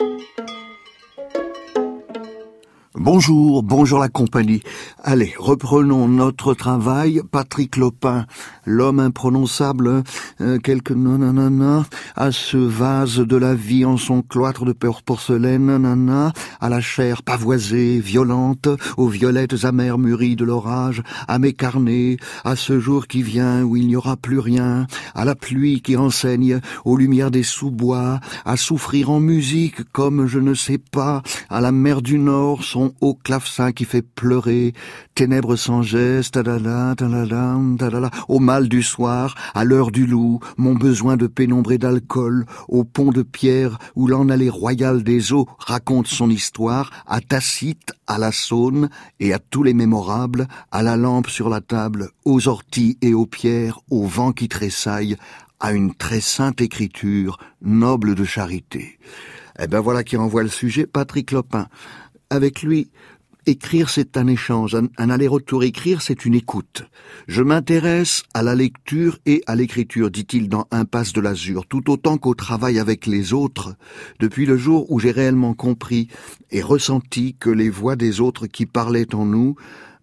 Música Bonjour, bonjour la compagnie. Allez, reprenons notre travail. Patrick Lopin, l'homme imprononçable, euh, quelques nanana, à ce vase de la vie en son cloître de porcelaine, nanana, à la chair pavoisée, violente, aux violettes amères mûries de l'orage, à mes carnets, à ce jour qui vient où il n'y aura plus rien, à la pluie qui enseigne, aux lumières des sous-bois, à souffrir en musique comme je ne sais pas, à la mer du Nord, au clavecin qui fait pleurer, ténèbres sans geste, au mal du soir, à l'heure du loup, mon besoin de pénombre et d'alcool, au pont de pierre où l'en allée royale des eaux raconte son histoire, à Tacite, à la Saône et à tous les mémorables, à la lampe sur la table, aux orties et aux pierres, au vent qui tressaille, à une très sainte écriture, noble de charité. Eh ben voilà qui envoie le sujet, Patrick Lopin avec lui, écrire c'est un échange, un, aller-retour. Écrire c'est une écoute. Je m'intéresse à la lecture et à l'écriture, dit-il dans Impasse de l'Azur, tout autant qu'au travail avec les autres, depuis le jour où j'ai réellement compris et ressenti que les voix des autres qui parlaient en nous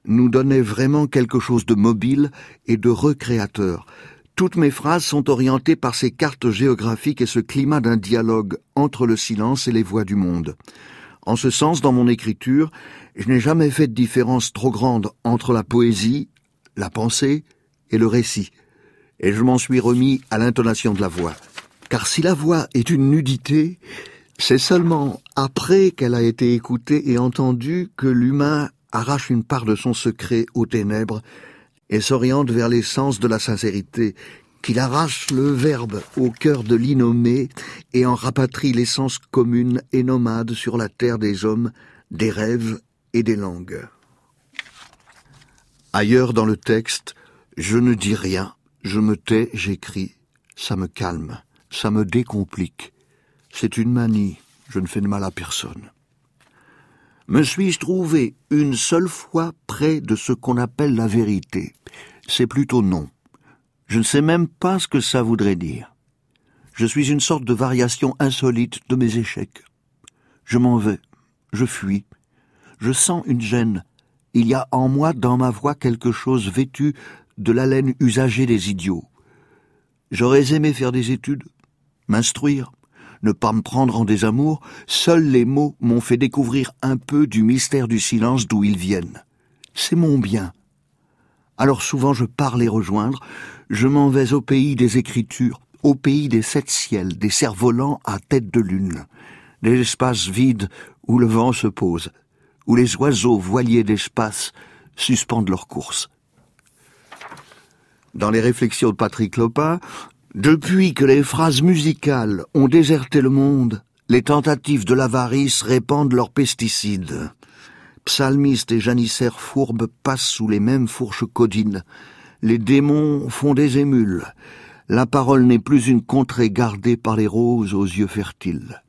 nous donnaient vraiment quelque chose de mobile et de recréateur. Toutes mes phrases sont orientées par ces cartes géographiques et ce climat d'un dialogue entre le silence et les voix du monde. En ce sens, dans mon écriture, je n'ai jamais fait de différence trop grande entre la poésie, la pensée et le récit, et je m'en suis remis à l'intonation de la voix. Car si la voix est une nudité, c'est seulement après qu'elle a été écoutée et entendue que l'humain arrache une part de son secret aux ténèbres et s'oriente vers l'essence de la sincérité qu'il arrache le verbe au cœur de l'innommé et en rapatrie l'essence commune et nomade sur la terre des hommes, des rêves et des langues. Ailleurs dans le texte, je ne dis rien, je me tais, j'écris, ça me calme, ça me décomplique. C'est une manie, je ne fais de mal à personne. Me suis-je trouvé une seule fois près de ce qu'on appelle la vérité? C'est plutôt non. Je ne sais même pas ce que ça voudrait dire. Je suis une sorte de variation insolite de mes échecs. Je m'en vais, je fuis, je sens une gêne. Il y a en moi, dans ma voix, quelque chose vêtu de l'haleine usagée des idiots. J'aurais aimé faire des études, m'instruire, ne pas me prendre en désamour, seuls les mots m'ont fait découvrir un peu du mystère du silence d'où ils viennent. C'est mon bien. Alors souvent je pars les rejoindre, je m'en vais au pays des écritures, au pays des sept ciels, des cerfs-volants à tête de lune, des espaces vides où le vent se pose, où les oiseaux voiliers d'espace suspendent leur course. Dans les réflexions de Patrick Lopin, depuis que les phrases musicales ont déserté le monde, les tentatives de l'avarice répandent leurs pesticides. Psalmistes et janissaires fourbes passent sous les mêmes fourches codines, les démons font des émules. La parole n'est plus une contrée gardée par les roses aux yeux fertiles.